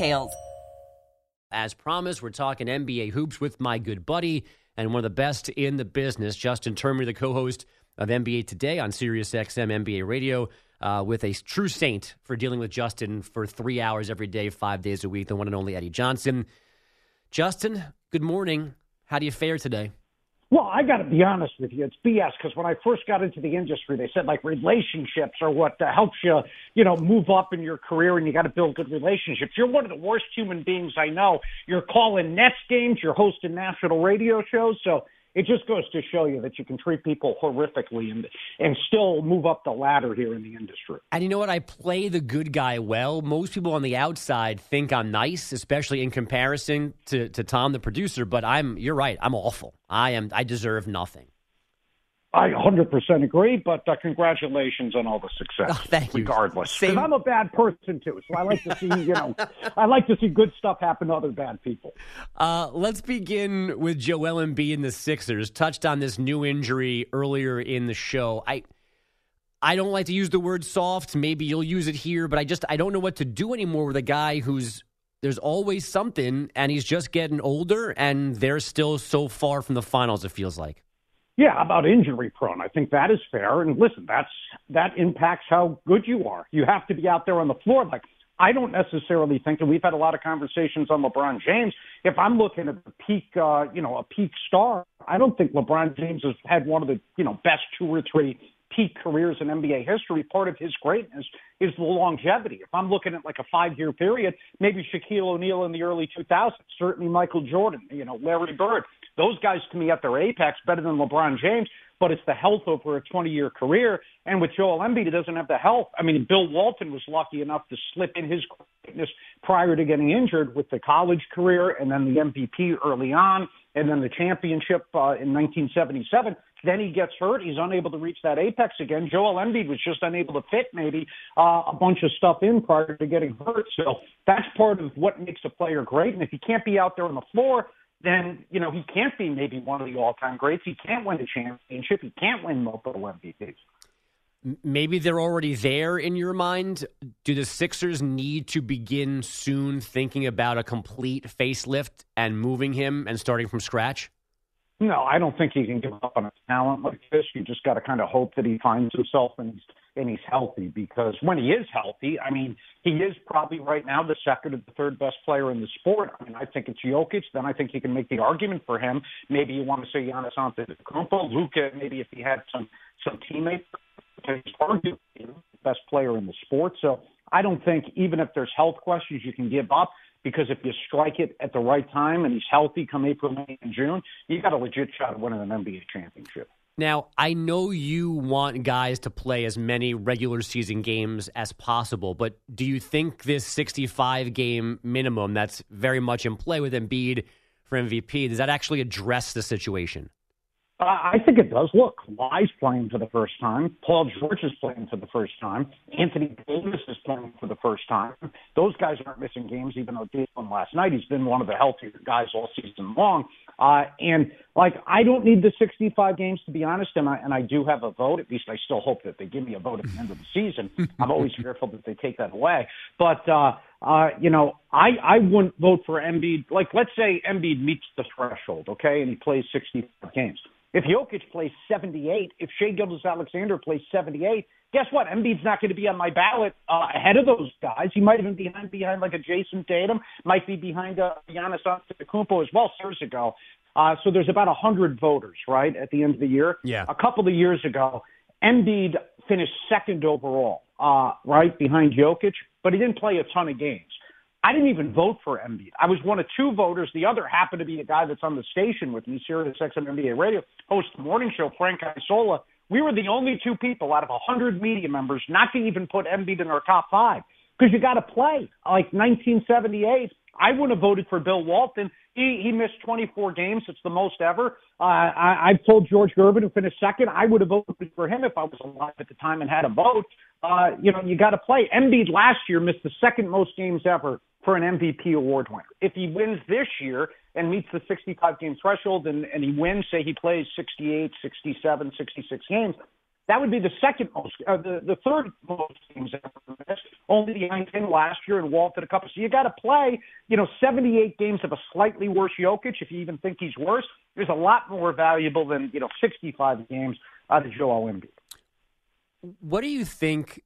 details. As promised, we're talking NBA hoops with my good buddy and one of the best in the business, Justin Termine, the co-host of NBA Today on SiriusXM NBA Radio, uh, with a true saint for dealing with Justin for three hours every day, five days a week, the one and only Eddie Johnson. Justin, good morning. How do you fare today? Well, I got to be honest with you. It's BS because when I first got into the industry, they said like relationships are what uh, helps you, you know, move up in your career and you got to build good relationships. You're one of the worst human beings I know. You're calling Nets games, you're hosting national radio shows. So it just goes to show you that you can treat people horrifically and and still move up the ladder here in the industry. And you know what? I play the good guy well. Most people on the outside think I'm nice, especially in comparison to, to Tom, the producer. But I'm you're right. I'm awful. I am. I deserve nothing. I 100% agree, but uh, congratulations on all the success. Oh, thank you. Regardless, because I'm a bad person too, so I like to see you know, I like to see good stuff happen to other bad people. Uh, let's begin with Joel Embiid and the Sixers. Touched on this new injury earlier in the show. I. I don't like to use the word soft. Maybe you'll use it here, but I just I don't know what to do anymore with a guy who's there's always something and he's just getting older and they're still so far from the finals it feels like. Yeah, about injury prone. I think that is fair. And listen, that's that impacts how good you are. You have to be out there on the floor. Like I don't necessarily think, and we've had a lot of conversations on LeBron James. If I'm looking at the peak, uh, you know, a peak star, I don't think LeBron James has had one of the, you know, best two or three peak careers in NBA history. Part of his greatness is the longevity. If I'm looking at like a five year period, maybe Shaquille O'Neal in the early 2000s, certainly Michael Jordan, you know, Larry Bird. Those guys to me at their apex better than LeBron James, but it's the health over a 20 year career. And with Joel Embiid, he doesn't have the health. I mean, Bill Walton was lucky enough to slip in his greatness prior to getting injured with the college career and then the MVP early on and then the championship uh, in 1977. Then he gets hurt. He's unable to reach that apex again. Joel Embiid was just unable to fit maybe uh, a bunch of stuff in prior to getting hurt. So that's part of what makes a player great. And if he can't be out there on the floor, then you know he can't be maybe one of the all-time greats. He can't win a championship. He can't win multiple MVPs. Maybe they're already there in your mind. Do the Sixers need to begin soon thinking about a complete facelift and moving him and starting from scratch? No, I don't think he can give up on a talent like this. You just got to kind of hope that he finds himself and he's and he's healthy because when he is healthy, I mean, he is probably right now the second or the third best player in the sport. I mean, I think it's Jokic. Then I think you can make the argument for him. Maybe you want to say Giannis Antetokounmpo, Luka. Maybe if he had some some teammates, arguably the best player in the sport. So I don't think even if there's health questions, you can give up because if you strike it at the right time and he's healthy come April, May, and June, you got a legit shot at winning an NBA championship. Now, I know you want guys to play as many regular season games as possible, but do you think this 65 game minimum that's very much in play with Embiid for MVP, does that actually address the situation? Uh, I think it does. Look, Kawhi's playing for the first time. Paul George is playing for the first time. Anthony Davis is playing for the first time. Those guys aren't missing games, even though Dayton last night. He's been one of the healthier guys all season long. Uh, and like, I don't need the 65 games to be honest, and I and I do have a vote. At least I still hope that they give me a vote at the end of the season. I'm always fearful that they take that away. But uh, uh, you know, I, I wouldn't vote for Embiid. Like, let's say Embiid meets the threshold, okay, and he plays 65 games. If Jokic plays 78, if Shai Gilgeous-Alexander plays 78, guess what? Embiid's not going to be on my ballot uh, ahead of those guys. He might even be behind, behind like a Jayson Tatum, might be behind uh, Giannis Antetokounmpo as well years ago. Uh, so there's about a 100 voters, right, at the end of the year. Yeah. A couple of years ago, Embiid finished second overall, uh, right, behind Jokic, but he didn't play a ton of games. I didn't even vote for Embiid. I was one of two voters. The other happened to be a guy that's on the station with me, Sirius XM NBA Radio, host the morning show, Frank Isola. We were the only two people out of 100 media members not to even put Embiid in our top five because you got to play. Like 1978, I wouldn't have voted for Bill Walton. He he missed 24 games. It's the most ever. Uh, I, I've told George Gervin, who finished second, I would have voted for him if I was alive at the time and had a vote. Uh, you know, you got to play. Embiid last year missed the second most games ever for an MVP award winner. If he wins this year and meets the 65 game threshold and, and he wins, say he plays 68, 67, 66 games, that would be the second most, uh, the, the third most games ever missed, only behind him last year and Walt at a couple. So you got to play, you know, 78 games of a slightly worse Jokic. If you even think he's worse, is a lot more valuable than, you know, 65 games out of Joel Embiid. What do you think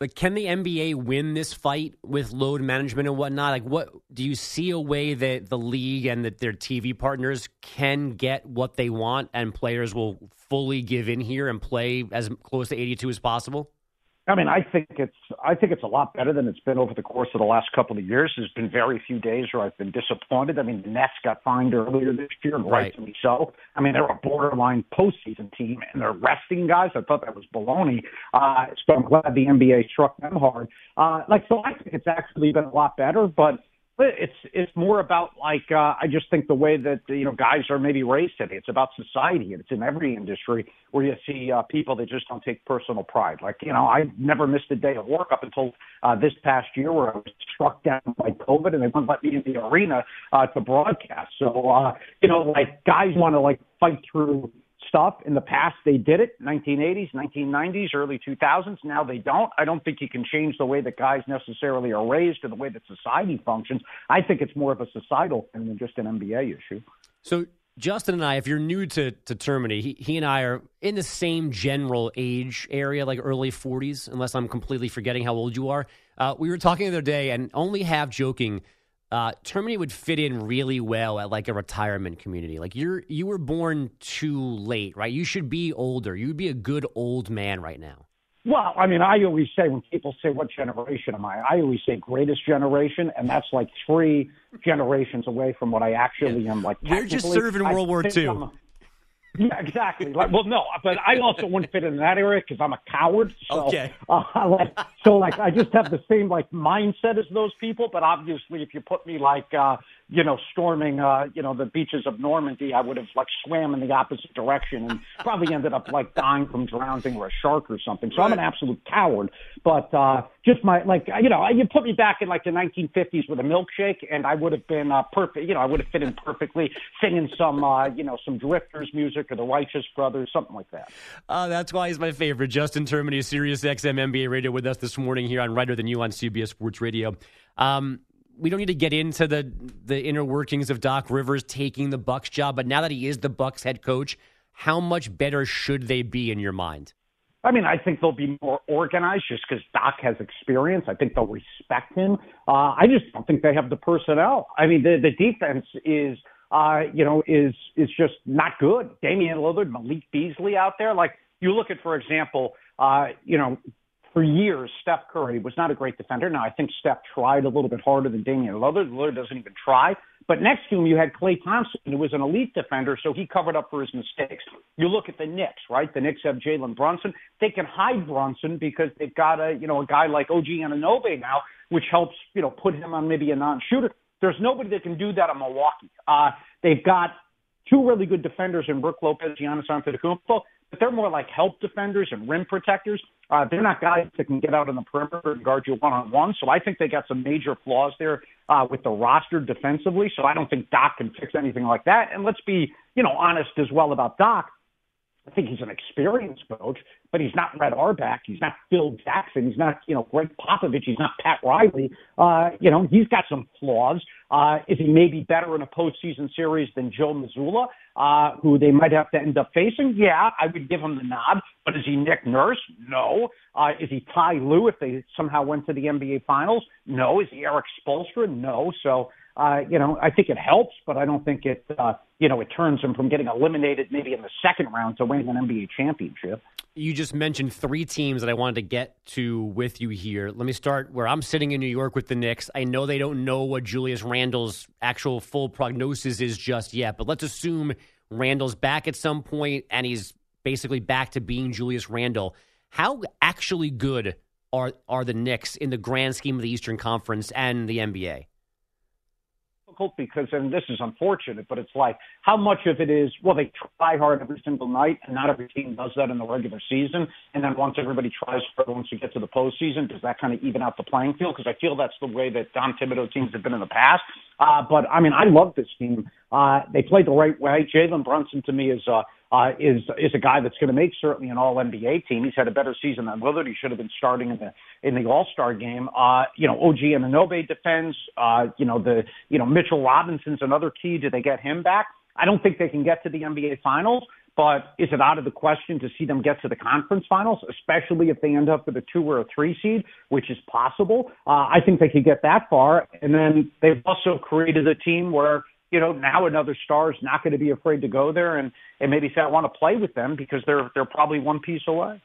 like can the NBA win this fight with load management and whatnot? Like, what do you see a way that the league and that their TV partners can get what they want, and players will fully give in here and play as close to 82 as possible? I mean, I think it's I think it's a lot better than it's been over the course of the last couple of years. There's been very few days where I've been disappointed. I mean, the Nets got fined earlier this year, and Right. rightfully so. I mean, they're a borderline postseason team, and they're resting guys. I thought that was baloney. Uh, so I'm glad the NBA struck them hard. Uh, like, so I think it's actually been a lot better, but it's it's more about like uh, I just think the way that you know guys are maybe raised today. It's about society, and it's in every industry where you see uh, people that just don't take personal pride. Like you know, I never missed a day of work up until uh, this past year where I was struck down by COVID, and they wouldn't let me in the arena uh, to broadcast. So uh, you know, like guys want to like fight through stuff. In the past, they did it, 1980s, 1990s, early 2000s. Now they don't. I don't think you can change the way that guys necessarily are raised or the way that society functions. I think it's more of a societal thing than just an NBA issue. So Justin and I, if you're new to to Termine, he, he and I are in the same general age area, like early 40s, unless I'm completely forgetting how old you are. Uh, we were talking the other day, and only half joking. Uh, Termine would fit in really well at like a retirement community. Like you're you were born too late, right? You should be older. You'd be a good old man right now. Well, I mean, I always say when people say what generation am I, I always say greatest generation, and that's like three generations away from what I actually am. Like you're just serving World War II. I'm yeah, exactly. Like, well, no, but I also wouldn't fit in that area because I'm a coward. So, Okay. Uh, like, so like, I just have the same like mindset as those people. But obviously, if you put me like, uh, you know, storming, uh, you know, the beaches of Normandy, I would have like swam in the opposite direction and probably ended up like dying from drowning or a shark or something. So I'm an absolute coward. But uh, just my like, you know, you put me back in like the 1950s with a milkshake, and I would have been uh, perfect. You know, I would have fit in perfectly, singing some, uh, you know, some Drifters music or the Righteous Brothers, something like that. Uh, that's why he's my favorite. Justin Termine, Sirius XM NBA Radio, with us this morning here on Reiter Than You on CBS Sports Radio. Um, we don't need to get into the the inner workings of Doc Rivers taking the Bucks job, but now that he is the Bucks head coach, how much better should they be in your mind? I mean, I think they'll be more organized just because Doc has experience. I think they'll respect him. Uh, I just don't think they have the personnel. I mean, the the defense is, uh, you know, is is just not good. Damian Lillard, Malik Beasley out there. Like you look at, for example, uh, you know, for years, Steph Curry was not a great defender. Now, I think Steph tried a little bit harder than Damian Lillard. Lillard doesn't even try. But next to him, you had Klay Thompson, who was an elite defender, so he covered up for his mistakes. You look at the Knicks, right? The Knicks have Jalen Brunson. They can hide Brunson because they've got a, you know, a guy like OG Anunoby now, which helps, you know, put him on maybe a non-shooter. There's nobody that can do that in Milwaukee. Uh, they've got two really good defenders in Brook Lopez, Giannis Antetokounmpo, but they're more like help defenders and rim protectors. Uh, they're not guys that can get out on the perimeter and guard you one on one. So I think they got some major flaws there uh, with the roster defensively. So I don't think Doc can fix anything like that. And let's be, you know, honest as well about Doc. I think he's an experienced coach, but he's not Red Auerbach. He's not Phil Jackson. He's not, you know, Gregg Popovich. He's not Pat Riley. Uh, you know, he's got some flaws. Uh, is he maybe better in a postseason series than Joe Mazzulla, uh, who they might have to end up facing? Yeah, I would give him the nod. But is he Nick Nurse? No. Uh, is he Ty Lue if they somehow went to the NBA Finals? No. Is he Erik Spoelstra? No. So, uh, you know, I think it helps, but I don't think it, uh, you know, it turns him from getting eliminated maybe in the second round to winning an NBA championship. You just mentioned three teams that I wanted to get to with you here. Let me start where I'm sitting in New York with the Knicks. I know they don't know what Julius Randle's actual full prognosis is just yet, but let's assume Randle's back at some point and he's basically back to being Julius Randle. How actually good are are the Knicks in the grand scheme of the Eastern Conference and the NBA? Difficult because, and this is unfortunate, but it's like how much of it is, well, they try hard every single night, and not every team does that in the regular season. And then once everybody tries hard, once you get to the postseason, does that kind of even out the playing field? Because I feel that's the way that Don Thibodeau teams have been in the past. Uh, but I mean, I love this team. Uh, they played the right way. Jalen Brunson to me is, uh, uh, is is a guy that's going to make certainly an All NBA team. He's had a better season than Lillard. He should have been starting in the in the All Star game. Uh, you know, OG Anunoby defends. Uh, you know, the you know Mitchell Robinson's another key. Do they get him back? I don't think they can get to the NBA Finals, but is it out of the question to see them get to the conference finals, especially if they end up with a two or a three seed, which is possible? Uh, I think they could get that far. And then they've also created a team where you know, now another star is not going to be afraid to go there and, and maybe say, I want to play with them because they're, they're probably one piece away.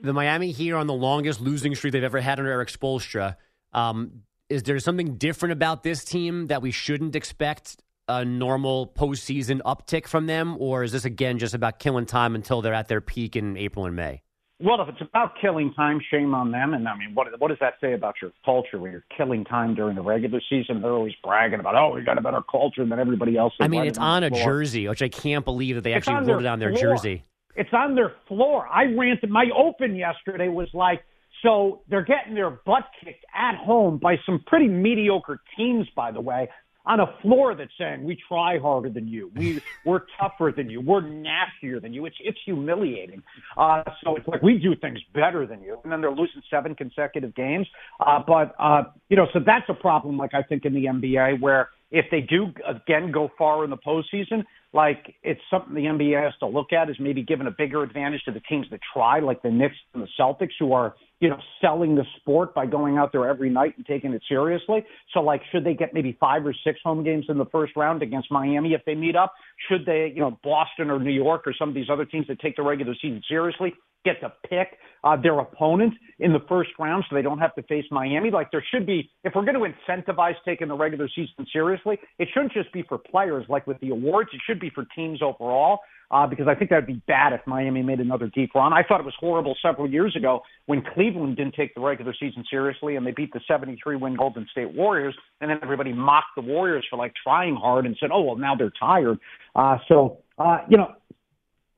The Miami Heat are on the longest losing streak they've ever had under Erik Spoelstra. Um, is there something different about this team that we shouldn't expect a normal postseason uptick from them, or is this again just about killing time until they're at their peak in April and May? Well, if it's about killing time, shame on them. And I mean, what what does that say about your culture when you're killing time during the regular season? They're always bragging about, oh, we got a better culture than everybody else. I mean, it's on, on a jersey, which I can't believe that they it's actually wrote it on their floor. jersey. It's on their floor. I ranted. My open yesterday was like, so they're getting their butt kicked at home by some pretty mediocre teams, by the way on a floor that's saying we try harder than you, we we're tougher than you, we're nastier than you. It's it's humiliating. Uh, so it's like we do things better than you, and then they're losing seven consecutive games. Uh, but uh, you know, so that's a problem. Like I think in the NBA, where if they do again go far in the postseason, like it's something the NBA has to look at is maybe giving a bigger advantage to the teams that try, like the Knicks and the Celtics, who are you know selling the sport by going out there every night and taking it seriously. So like, should they get maybe five or six home games in the first round against Miami if they meet up? Should they, you know, Boston or New York or some of these other teams that take the regular season seriously get to pick uh, their opponent in the first round so they don't have to face Miami. Like there should be, if we're going to incentivize taking the regular season seriously, it shouldn't just be for players like with the awards. It should be for teams overall. Uh, because I think that would be bad if Miami made another deep run. I thought it was horrible several years ago when Cleveland didn't take the regular season seriously and they beat the 73 win Golden State Warriors. And then everybody mocked the Warriors for like trying hard and said, oh, well, now they're tired. Uh, so, uh, you know,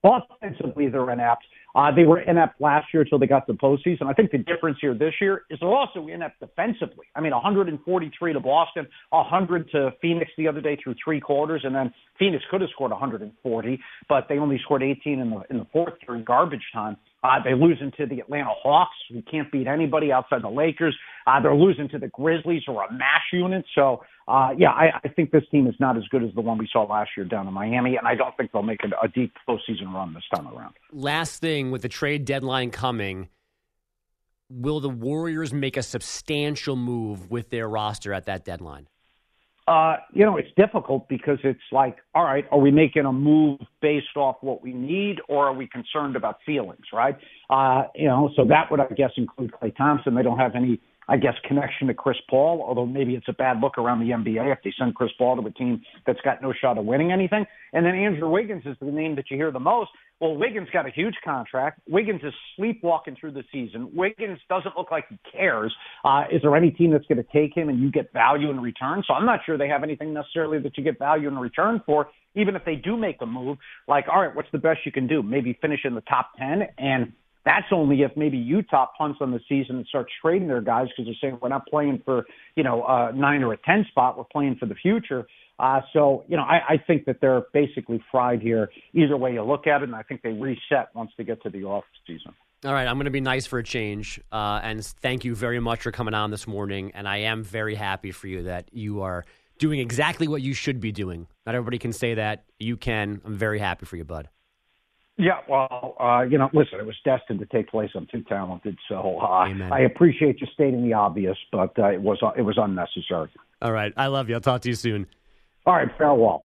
offensively, they're inept. Uh, they were inept last year until they got to the postseason. I think the difference here this year is they're also inept defensively. I mean, 143 to Boston, 100 to Phoenix the other day through three quarters, and then Phoenix could have scored 140, but they only scored 18 in the in the fourth during garbage time. Uh, they losing to the Atlanta Hawks, who can't beat anybody outside the Lakers. Uh, they're losing to the Grizzlies, who are a mash unit. So, uh, yeah, I, I think this team is not as good as the one we saw last year down in Miami, and I don't think they'll make a, a deep postseason run this time around. Last thing with the trade deadline coming, will the Warriors make a substantial move with their roster at that deadline? Uh, you know, it's difficult because it's like, all right, are we making a move based off what we need or are we concerned about feelings, right? Uh, you know, so that would, I guess, include Klay Thompson. They don't have any I guess, connection to Chris Paul, although maybe it's a bad look around the NBA if they send Chris Paul to a team that's got no shot of winning anything. And then Andrew Wiggins is the name that you hear the most. Well, Wiggins got a huge contract. Wiggins is sleepwalking through the season. Wiggins doesn't look like he cares. Uh, is there any team that's going to take him and you get value in return? So I'm not sure they have anything necessarily that you get value in return for. Even if they do make a move, like, all right, what's the best you can do? Maybe finish in the top 10 and That's only if maybe Utah punts on the season and starts trading their guys because they're saying we're not playing for you know a nine or a ten spot, we're playing for the future. Uh, so you know, I, I think that they're basically fried here. Either way you look at it, and I think they reset once they get to the off season. All right, I'm going to be nice for a change, uh, and thank you very much for coming on this morning. And I am very happy for you that you are doing exactly what you should be doing. Not everybody can say that. You can. I'm very happy for you, bud. Yeah, well, uh, you know, listen, it was destined to take place. I'm too talented, so uh, I appreciate you stating the obvious, but uh, it was it was unnecessary. All right, I love you. I'll talk to you soon. All right, farewell.